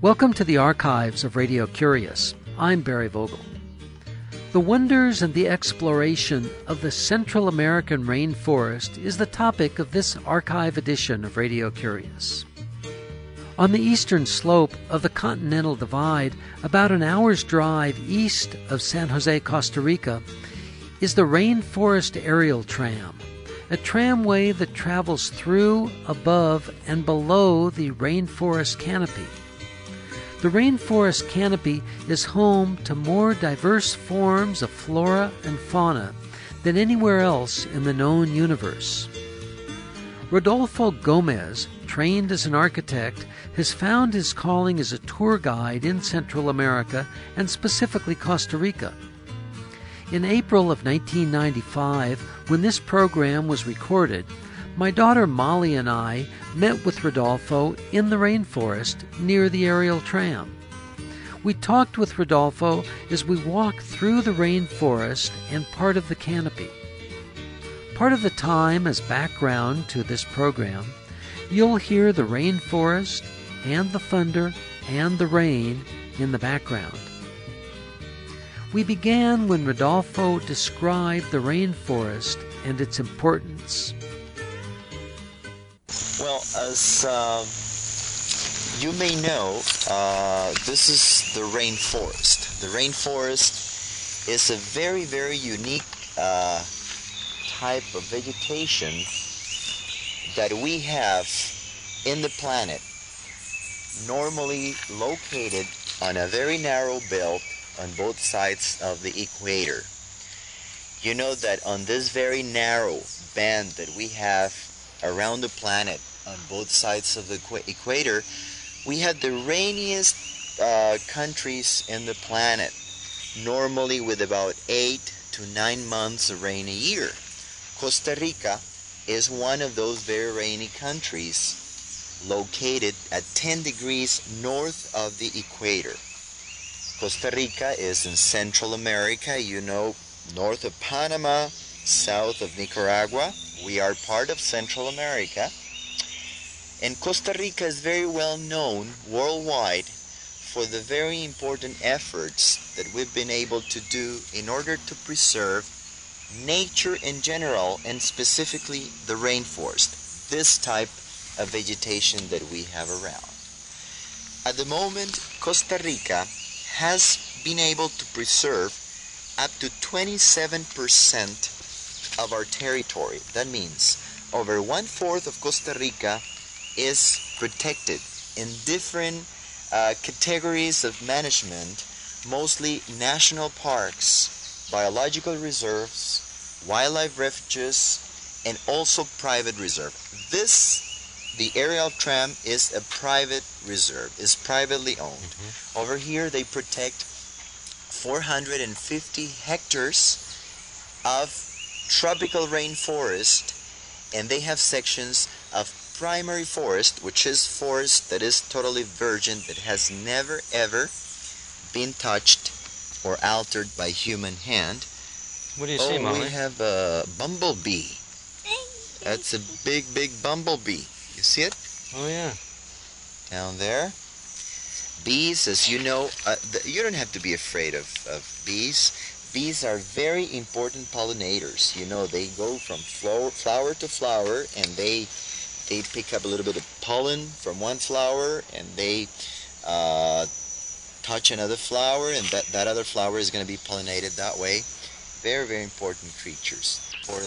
Welcome to the archives of Radio Curious. I'm Barry Vogel. The wonders and the exploration of the Central American rainforest is the topic of this archive edition of Radio Curious. On the eastern slope of the Continental Divide, about an hour's drive east of San Jose, Costa Rica, is the Rainforest Aerial Tram, a tramway that travels through, above, and below the rainforest canopy. The rainforest canopy is home to more diverse forms of flora and fauna than anywhere else in the known universe. Rodolfo Gomez, trained as an architect, has found his calling as a tour guide in Central America and specifically Costa Rica. In April of 1995, when this program was recorded, my daughter Molly and I met with Rodolfo in the rainforest near the aerial tram. We talked with Rodolfo as we walked through the rainforest and part of the canopy. Part of the time, as background to this program, you'll hear the rainforest and the thunder and the rain in the background. We began when Rodolfo described the rainforest and its importance. Well, as uh, you may know, uh, this is the rainforest. The rainforest is a very, very unique uh, type of vegetation that we have in the planet, normally located on a very narrow belt on both sides of the equator. You know that on this very narrow band that we have around the planet on both sides of the equator, we have the rainiest uh, countries in the planet, normally with about eight to nine months of rain a year. Costa Rica is one of those very rainy countries located at 10 degrees north of the equator. Costa Rica is in Central America, you know, north of Panama, south of Nicaragua. We are part of Central America. And Costa Rica is very well known worldwide for the very important efforts that we've been able to do in order to preserve nature in general and specifically the rainforest, this type of vegetation that we have around. At the moment, Costa Rica has been able to preserve up to 27% of our territory. That means over one fourth of Costa Rica is protected in different uh, categories of management, mostly national parks, biological reserves, wildlife refuges, and also private reserve. This the aerial tram is a private reserve, is privately owned. Mm-hmm. Over here they protect 450 hectares of tropical rainforest and they have sections of primary forest, which is forest that is totally virgin, that has never ever been touched or altered by human hand. What do you oh, see, Molly? we have a bumblebee. That's a big, big bumblebee. You see it? Oh, yeah. Down there. Bees, as you know, uh, the, you don't have to be afraid of, of bees. Bees are very important pollinators. You know, they go from flower, flower to flower and they they pick up a little bit of pollen from one flower and they uh, touch another flower and that, that other flower is going to be pollinated that way. Very, very important creatures. For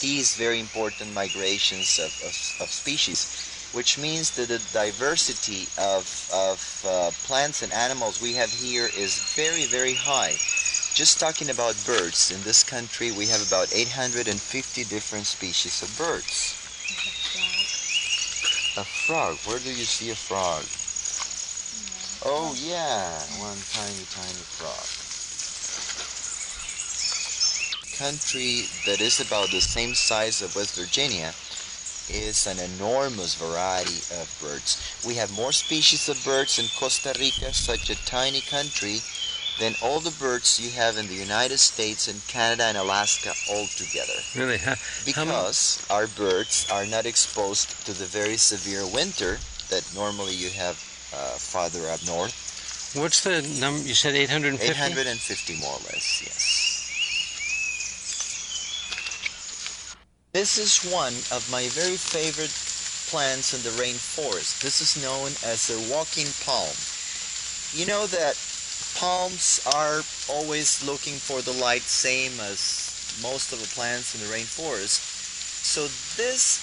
these very important migrations of, of, of species, which means that the diversity of, of uh, plants and animals we have here is very, very high. Just talking about birds, in this country we have about 850 different species of birds. A frog. Where do you see a frog? Oh yeah, one tiny, tiny frog country that is about the same size of West Virginia is an enormous variety of birds. We have more species of birds in Costa Rica, such a tiny country, than all the birds you have in the United States and Canada and Alaska all together. Really? Because our birds are not exposed to the very severe winter that normally you have uh, farther up north. What's the number? You said 850? 850 more or less, yes. This is one of my very favorite plants in the rainforest. This is known as a walking palm. You know that palms are always looking for the light, same as most of the plants in the rainforest. So this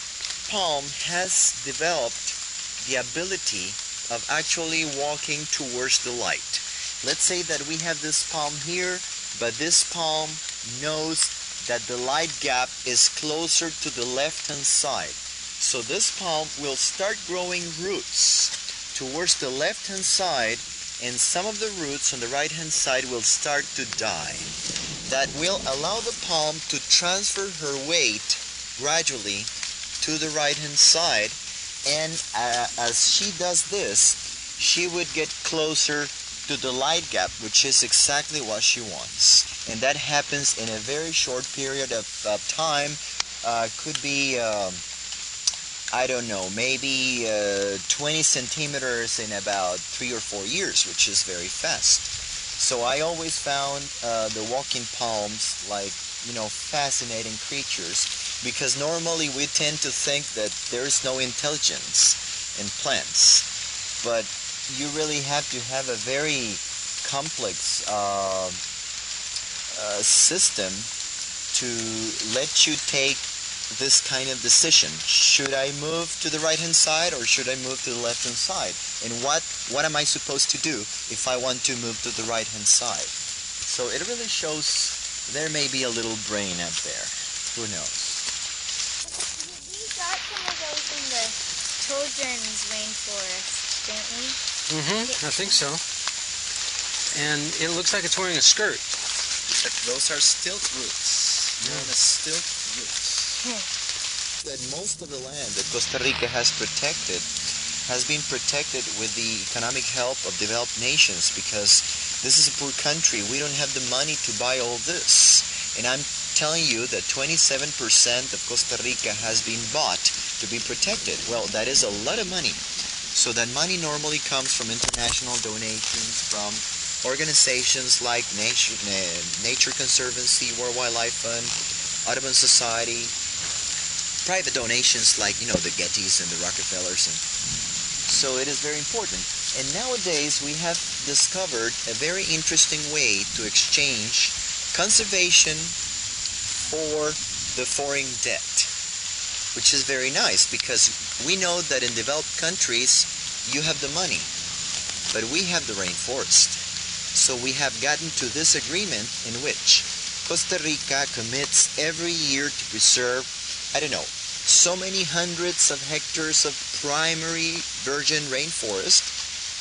palm has developed the ability of actually walking towards the light. Let's say that we have this palm here, but this palm knows that the light gap is closer to the left hand side. So this palm will start growing roots towards the left hand side and some of the roots on the right hand side will start to die. That will allow the palm to transfer her weight gradually to the right hand side and uh, as she does this she would get closer to the light gap which is exactly what she wants and that happens in a very short period of, of time uh, could be um, I don't know, maybe uh, 20 centimeters in about three or four years, which is very fast. So I always found uh, the walking palms like, you know, fascinating creatures because normally we tend to think that there's no intelligence in plants. But you really have to have a very complex uh, uh system to let you take this kind of decision. Should I move to the right hand side or should I move to the left hand side? And what, what am I supposed to do if I want to move to the right hand side? So it really shows there may be a little brain out there. Who knows? We got some of those in the children's rainforest, didn't we? Mm-hmm, I think so. And it looks like it's wearing a skirt. Those are stilt roots. Known as stilt roots that most of the land that Costa Rica has protected has been protected with the economic help of developed nations because this is a poor country. We don't have the money to buy all this. And I'm telling you that 27% of Costa Rica has been bought to be protected. Well, that is a lot of money. So that money normally comes from international donations, from organizations like Nature, Nature Conservancy, World Wildlife Fund, Audubon Society, private donations like, you know, the Gettys and the Rockefellers. And so it is very important. And nowadays we have discovered a very interesting way to exchange conservation for the foreign debt, which is very nice because we know that in developed countries you have the money, but we have the rainforest. So we have gotten to this agreement in which Costa Rica commits every year to preserve I don't know, so many hundreds of hectares of primary virgin rainforest,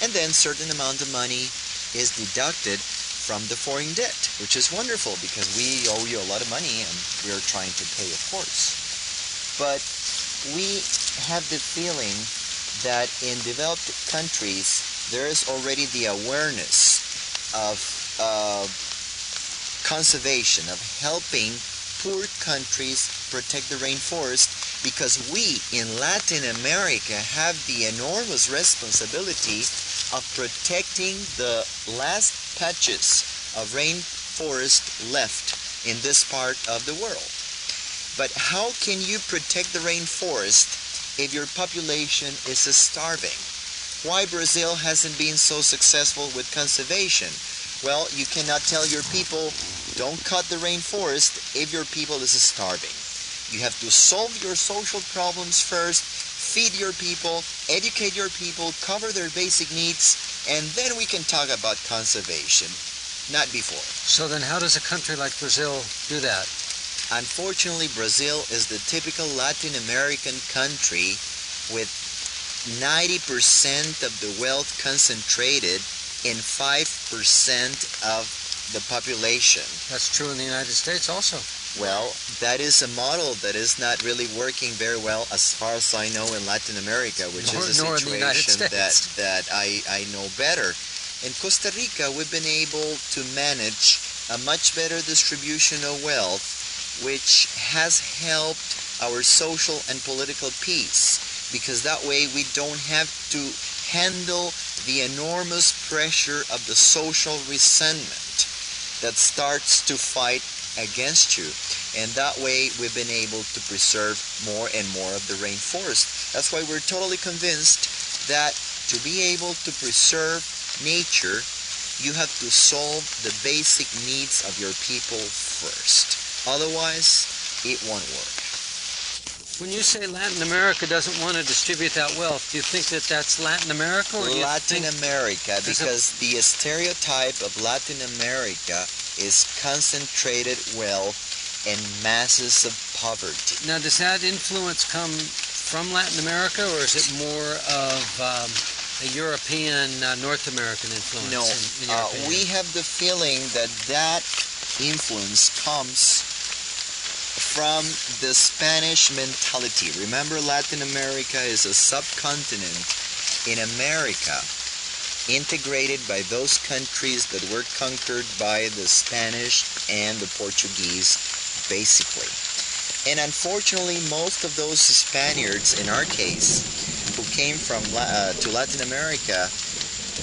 and then certain amount of money is deducted from the foreign debt, which is wonderful because we owe you a lot of money and we are trying to pay, of course. But we have the feeling that in developed countries there is already the awareness of uh, conservation, of helping poor countries protect the rainforest because we in Latin America have the enormous responsibility of protecting the last patches of rainforest left in this part of the world. But how can you protect the rainforest if your population is starving? Why Brazil hasn't been so successful with conservation? Well, you cannot tell your people don't cut the rainforest if your people is starving. You have to solve your social problems first, feed your people, educate your people, cover their basic needs, and then we can talk about conservation. Not before. So then how does a country like Brazil do that? Unfortunately, Brazil is the typical Latin American country with 90% of the wealth concentrated in 5% of the population. That's true in the United States also. Well, that is a model that is not really working very well as far as I know in Latin America, which nor, is a situation that, that I, I know better. In Costa Rica, we've been able to manage a much better distribution of wealth, which has helped our social and political peace, because that way we don't have to handle the enormous pressure of the social resentment that starts to fight against you. And that way we've been able to preserve more and more of the rainforest. That's why we're totally convinced that to be able to preserve nature, you have to solve the basic needs of your people first. Otherwise, it won't work. When you say Latin America doesn't want to distribute that wealth, do you think that that's Latin America or Latin America, because the stereotype of Latin America is concentrated wealth and masses of poverty. now does that influence come from Latin America or is it more of um, a European, uh, North American influence? No, in, in uh, we have the feeling that that influence comes from the Spanish mentality. Remember, Latin America is a subcontinent in America, integrated by those countries that were conquered by the Spanish and the Portuguese, basically. And unfortunately, most of those Spaniards, in our case, who came from uh, to Latin America,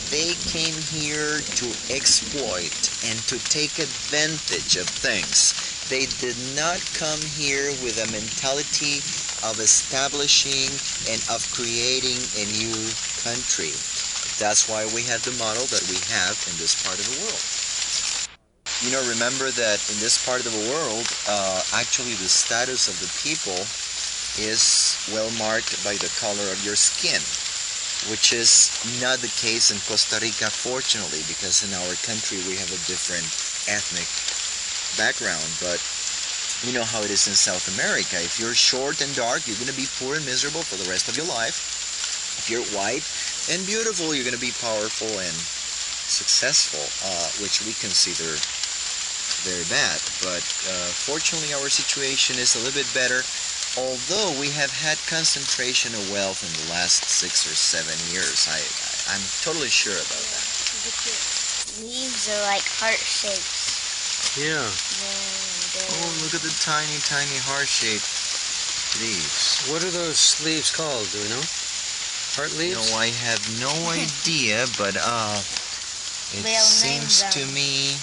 they came here to exploit and to take advantage of things. They did not come here with a mentality of establishing and of creating a new country. That's why we have the model that we have in this part of the world. You know, remember that in this part of the world, uh, actually the status of the people is well marked by the color of your skin which is not the case in Costa Rica, fortunately, because in our country we have a different ethnic background. But you know how it is in South America. If you're short and dark, you're going to be poor and miserable for the rest of your life. If you're white and beautiful, you're going to be powerful and successful, uh, which we consider very bad. But uh, fortunately, our situation is a little bit better although we have had concentration of wealth in the last six or seven years, I, I I'm totally sure about that. Leaves are like heart shapes. Yeah. And, uh, Oh, look at the tiny, tiny heart-shaped leaves. What are those leaves called? Do we know? Heart leaves? No, I have no idea, but uh, it They'll seems to me.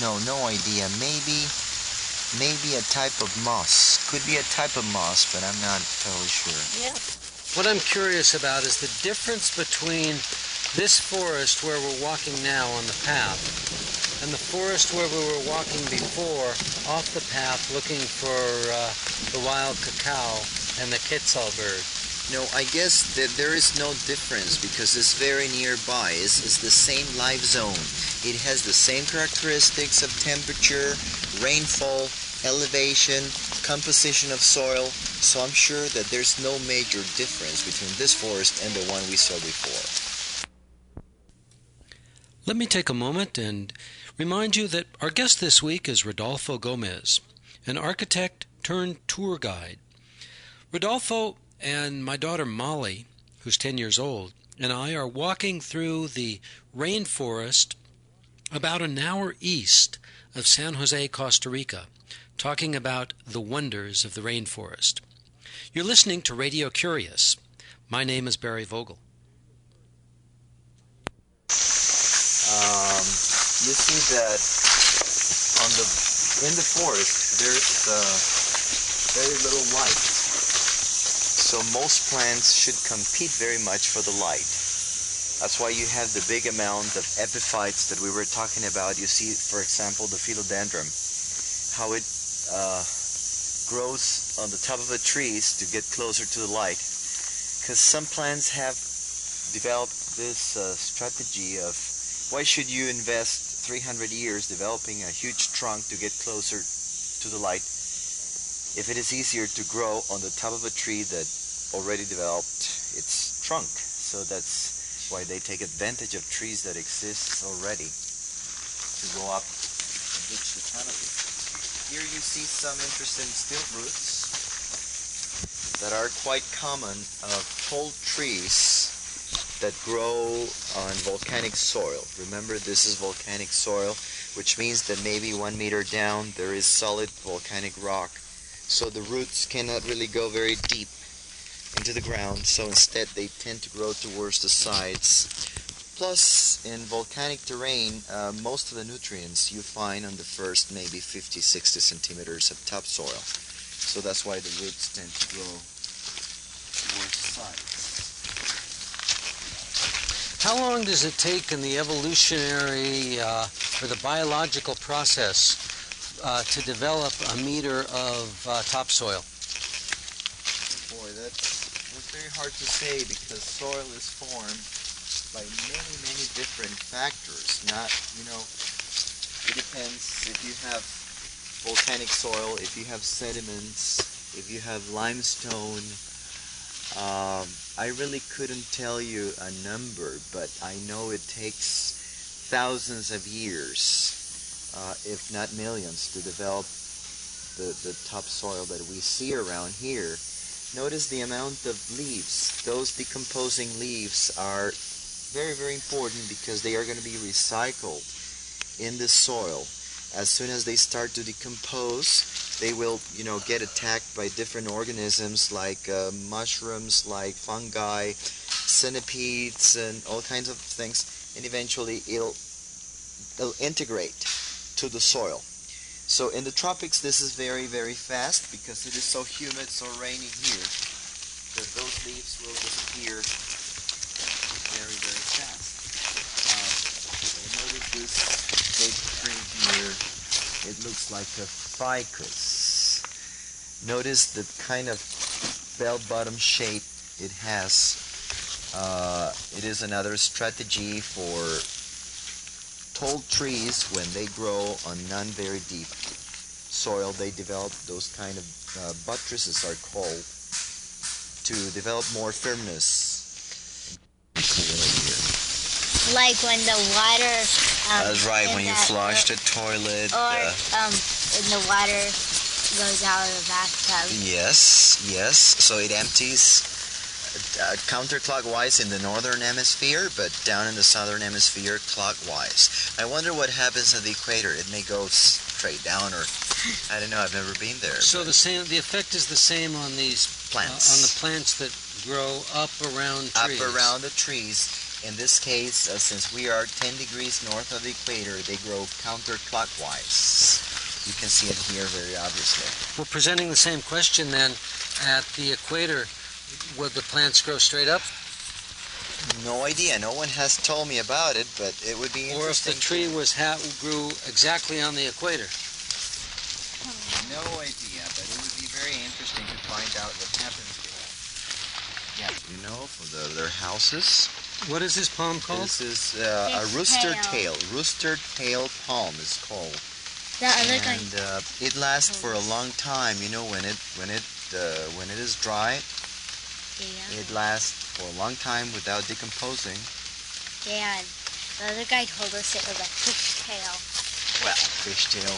No, no idea. Maybe, maybe a type of moss. Could be a type of moss, but I'm not totally sure. yeah. What I'm curious about is the difference between this forest where we're walking now on the path and the forest where we were walking before off the path looking for uh, the wild cacao and the quetzal bird. No, I guess that there is no difference because it's very nearby. It's, it's the same life zone. It has the same characteristics of temperature, rainfall, elevation, composition of soil. So I'm sure that there's no major difference between this forest and the one we saw before. Let me take a moment and remind you that our guest this week is Rodolfo Gomez, an architect turned tour guide. Rodolfo and my daughter Molly, who's 10 years old, and I are walking through the rainforest about an hour east of San Jose, Costa Rica, talking about the wonders of the rainforest. You're listening to Radio Curious. My name is Barry Vogel. Um, you see that on the in the forest there's uh, very little light. So most plants should compete very much for the light. That's why you have the big amount of epiphytes that we were talking about. You see, for example, the philodendron, how it uh, grows on the top of the trees to get closer to the light. Because some plants have developed this uh, strategy of why should you invest 300 years developing a huge trunk to get closer to the light if it is easier to grow on the top of a tree that already developed its trunk? So that's why they take advantage of trees that exist already to go up and reach the canopy. Here you see some interesting stilt roots that are quite common of tall trees that grow on volcanic soil. Remember, this is volcanic soil, which means that maybe one meter down there is solid volcanic rock. So the roots cannot really go very deep into the ground, so instead they tend to grow towards the sides. Plus, in volcanic terrain, uh, most of the nutrients you find on the first maybe 50 60 centimeters of topsoil. So that's why the roots tend to grow towards the sides. How long does it take in the evolutionary uh, or the biological process uh, to develop a meter of uh, topsoil? Boy, that's, that's very hard to say because soil is formed by many, many different factors. Not, you know, it depends if you have volcanic soil, if you have sediments, if you have limestone. Um, I really couldn't tell you a number, but I know it takes thousands of years, uh, if not millions, to develop the, the topsoil that we see around here. Notice the amount of leaves. Those decomposing leaves are very, very important because they are going to be recycled in the soil. As soon as they start to decompose, they will, you know, get attacked by different organisms like uh, mushrooms, like fungi, centipedes, and all kinds of things, and eventually it'll, it'll integrate to the soil. So in the tropics, this is very, very fast because it is so humid, so rainy here, that those leaves will disappear very, very fast. Uh, notice this big tree here. It looks like a ficus. Notice the kind of bell-bottom shape it has. Uh, it is another strategy for tall trees when they grow on non very deep soil. They develop those kind of uh, buttresses are called to develop more firmness. Like when the water. Um, That's right. in When you that- flush the toilet. Or uh, um, when the water goes out of the bathtub. Yes, yes. So it empties uh, counterclockwise in the northern hemisphere, but down in the southern hemisphere clockwise. I wonder what happens at the equator. It may go straight down, or I don't know. I've never been there. So but the same, the effect is the same on these plants uh, on the plants that grow up around trees. up around the trees. In this case, uh, since we are 10 degrees north of the equator, they grow counterclockwise. You can see it here very obviously. We're presenting the same question then at the equator. Would the plants grow straight up, No idea. No one has told me about it, but it would be or if interesting. the tree was ha- grew exactly on the equator? No idea, but it would be very interesting to find out what happens here. Yeah, you know, for the, their houses. What is this palm called? This is uh, a rooster tail. tail. Rooster tail palm is called, The other guy. and uh, it lasts for a long time. You know, when it when it uh, when it is dry, Yeah. it lasts for a long time without decomposing. Dad, the other guy told us it was a fish tail. Well, fish tail,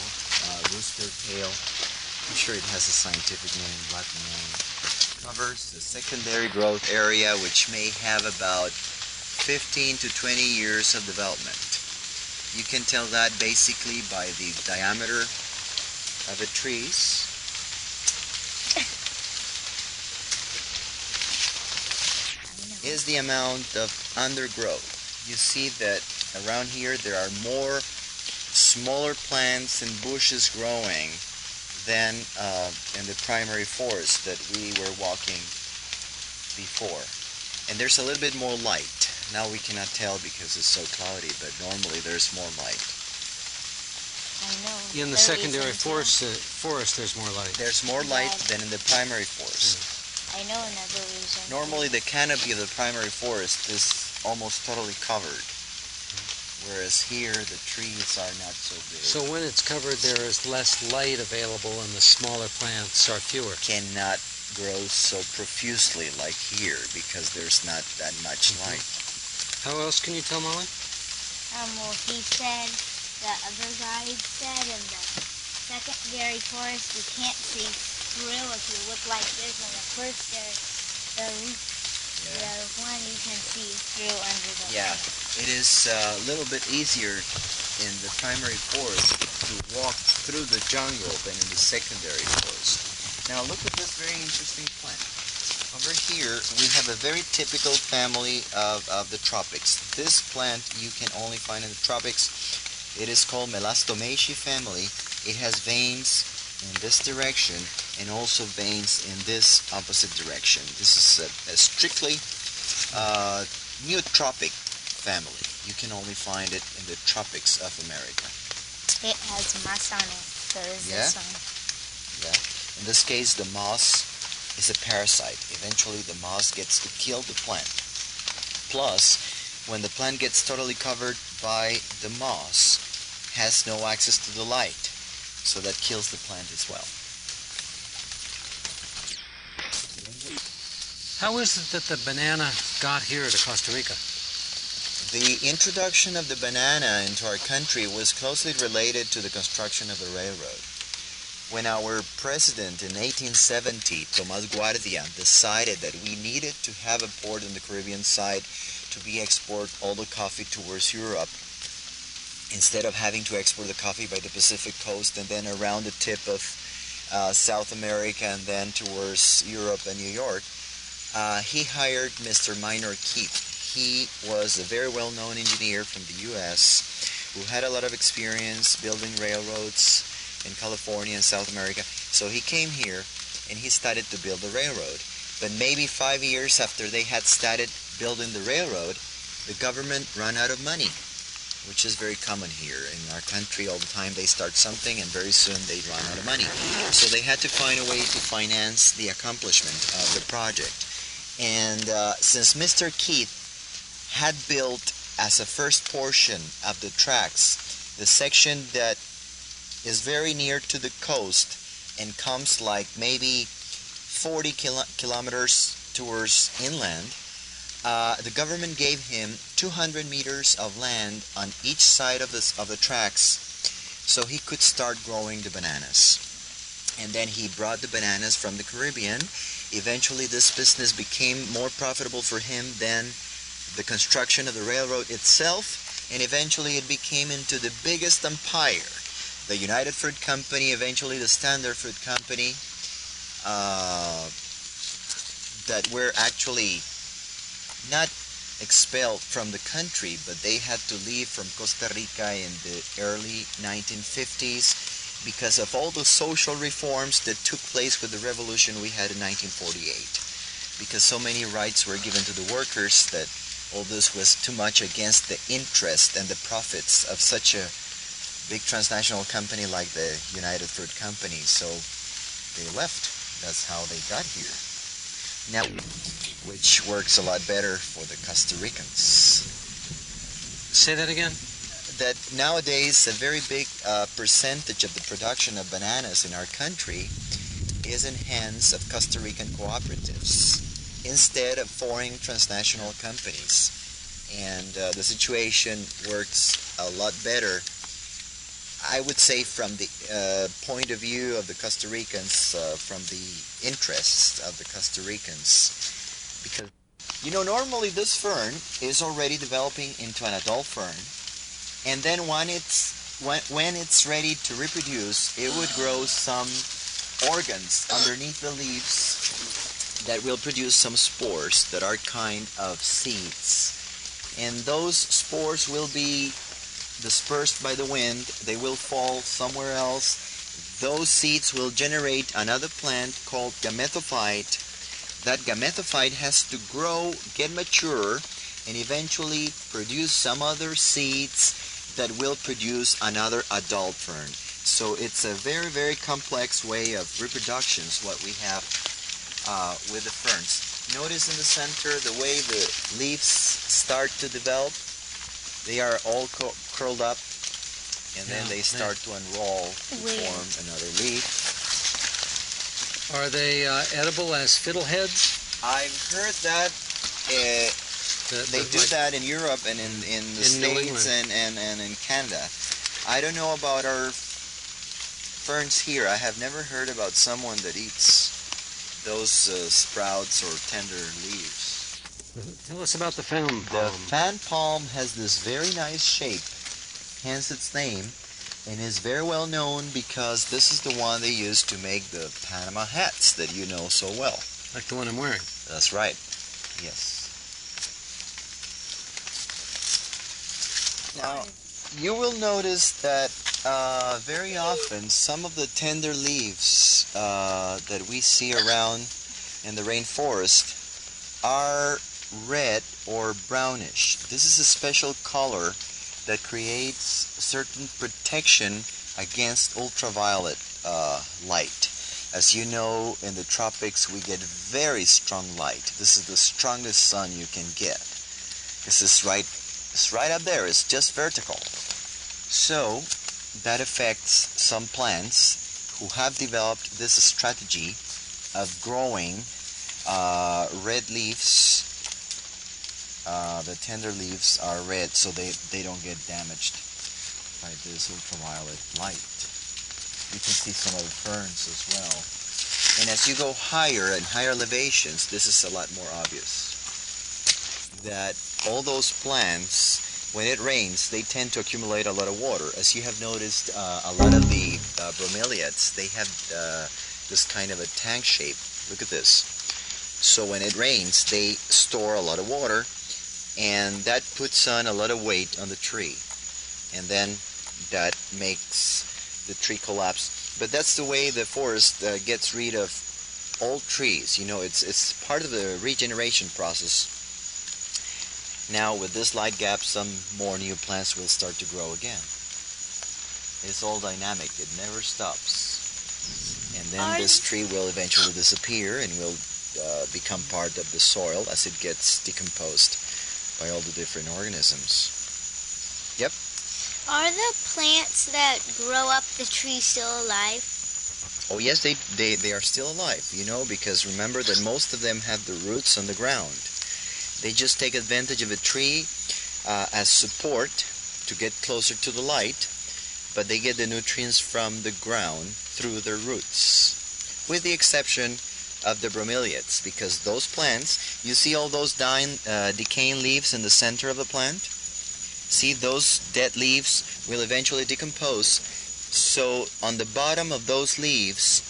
uh, rooster tail. I'm sure it has a scientific name, Latin name. Covers the secondary growth area, which may have about 15 to 20 years of development. You can tell that basically by the diameter of the trees. Is the amount of undergrowth. You see that around here there are more smaller plants and bushes growing than uh, in the primary forest that we were walking before. And there's a little bit more light. Now we cannot tell because it's so cloudy, but normally there's more light. I know. In the There secondary forest, uh, forest, there's more light. There's more light Right. than in the primary forest. I know another reason. Normally the canopy of the primary forest is almost totally covered. Whereas here the trees are not so big. So when it's covered, there is less light available, and the smaller plants are fewer. cannot grow so profusely like here because there's not that much Mhm. light. How else can you tell, Molly? Um, well, he said, the other guy said in the secondary forest you can't see through if you look like this. And the first, there, the Yeah. The one you can see through under the Yeah, fence. it is uh, a little bit easier in the primary forest to walk through the jungle than in the secondary forest. Now look at this very interesting plant. Over here we have a very typical family of, of the tropics. This plant you can only find in the tropics. It is called Melastomaceae family. It has veins in this direction and also veins in this opposite direction. This is a, a strictly uh, neotropic family. You can only find it in the tropics of America. It has moss on it. So is Yeah? this one. In this case, the moss is a parasite. Eventually, the moss gets to kill the plant. Plus, when the plant gets totally covered by the moss, has no access to the light, so that kills the plant as well. How is it that the banana got here to Costa Rica? The introduction of the banana into our country was closely related to the construction of the railroad. When our president in 1870, Tomas Guardia, decided that we needed to have a port on the Caribbean side to be export all the coffee towards Europe, instead of having to export the coffee by the Pacific coast and then around the tip of uh, South America and then towards Europe and New York, uh, he hired Mr. Minor Keith he was a very well-known engineer from the U.S. who had a lot of experience building railroads in California and South America. So he came here and he started to build the railroad. But maybe five years after they had started building the railroad, the government ran out of money, which is very common here in our country. All the time they start something and very soon they run out of money. So they had to find a way to finance the accomplishment of the project. And uh, since Mr. Keith had built as a first portion of the tracks the section that is very near to the coast and comes like maybe 40 kilo- kilometers towards inland. Uh, the government gave him 200 meters of land on each side of of the tracks so he could start growing the bananas. And then he brought the bananas from the Caribbean. Eventually, this business became more profitable for him than the construction of the railroad itself, and eventually it became into the biggest empire. The United Fruit Company, eventually the Standard Fruit Company, uh, that were actually not expelled from the country, but they had to leave from Costa Rica in the early 1950s because of all the social reforms that took place with the revolution we had in 1948. Because so many rights were given to the workers that all this was too much against the interest and the profits of such a big transnational company like the United Fruit Company. So they left. That's how they got here. Now, which works a lot better for the Costa Ricans. Say that again. That nowadays a very big uh, percentage of the production of bananas in our country is in hands of Costa Rican cooperatives instead of foreign transnational companies. And uh, the situation works a lot better, I would say, from the uh, point of view of the Costa Ricans, uh, from the interests of the Costa Ricans. Because, you know, normally this fern is already developing into an adult fern, and then when it's when, when it's ready to reproduce, it would grow some organs underneath the leaves that will produce some spores that are kind of seeds. And those spores will be dispersed by the wind, they will fall somewhere else. Those seeds will generate another plant called gametophyte. That gametophyte has to grow, get mature, and eventually produce some other seeds that will produce another adult fern. So it's a very, very complex way of reproductions what we have uh, with the ferns. Notice in the center the way the leaves start to develop. They are all curled up, and then Yeah, they they- start to unroll to Weird. form another leaf. Are they uh, edible as fiddleheads? I've heard that uh, The- they do like- that in Europe and in, in the In States and, and, and in Canada. I don't know about our ferns here. I have never heard about someone that eats those uh, sprouts or tender leaves. Tell us about the fan palm. The fan palm has this very nice shape, hence its name, and is very well known because this is the one they use to make the Panama hats that you know so well. Like the one I'm wearing. That's right. Yes. Now, you will notice that uh, very often some of the tender leaves uh, that we see around in the rainforest are red or brownish. This is a special color that creates certain protection against ultraviolet uh, light. As you know, in the tropics we get very strong light. This is the strongest sun you can get. This is right, it's right up there. It's just vertical. So that affects some plants who have developed this strategy of growing uh, red leaves. Uh, the tender leaves are red so they, they don't get damaged by this ultraviolet light. You can see some of the ferns as well. And as you go higher and higher elevations, this is a lot more obvious. That all those plants when it rains, they tend to accumulate a lot of water. As you have noticed, uh, a lot of the uh, bromeliads, they have uh, this kind of a tank shape. Look at this. So when it rains, they store a lot of water, and that puts on a lot of weight on the tree. And then that makes the tree collapse. But that's the way the forest uh, gets rid of old trees. You know, it's, it's part of the regeneration process now with this light gap, some more new plants will start to grow again. It's all dynamic, it never stops. And then Are this tree will eventually disappear and will uh, become part of the soil as it gets decomposed by all the different organisms. Yep. Are the plants that grow up the tree still alive? Oh yes, they, they, they are still alive, you know, because remember that most of them have the roots on the ground. They just take advantage of a tree uh, as support to get closer to the light, but they get the nutrients from the ground through their roots, with the exception of the bromeliads, because those plants, you see all those dying, uh, decaying leaves in the center of the plant? See, those dead leaves will eventually decompose. So on the bottom of those leaves,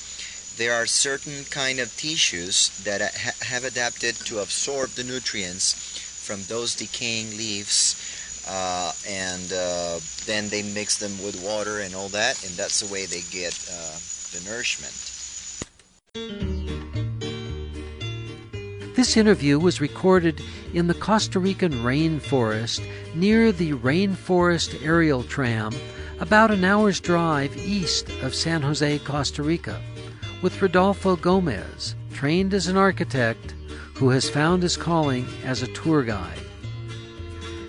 there are certain kind of tissues that ha have adapted to absorb the nutrients from those decaying leaves uh, and uh, then they mix them with water and all that and that's the way they get uh, the nourishment. This interview was recorded in the Costa Rican rainforest near the Rainforest Aerial Tram, about an hour's drive east of San Jose, Costa Rica with Rodolfo Gomez, trained as an architect who has found his calling as a tour guide.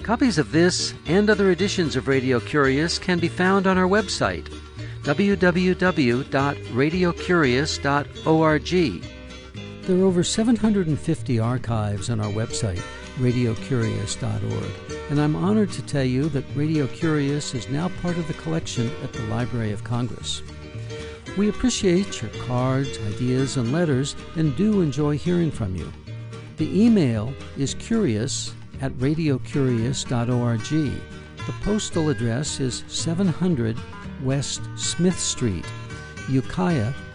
Copies of this and other editions of Radio Curious can be found on our website, www.radiocurious.org. There are over 750 archives on our website, radiocurious.org, and I'm honored to tell you that Radio Curious is now part of the collection at the Library of Congress. We appreciate your cards, ideas, and letters and do enjoy hearing from you. The email is curious at radiocurious.org. The postal address is 700 West Smith Street, Ukiah,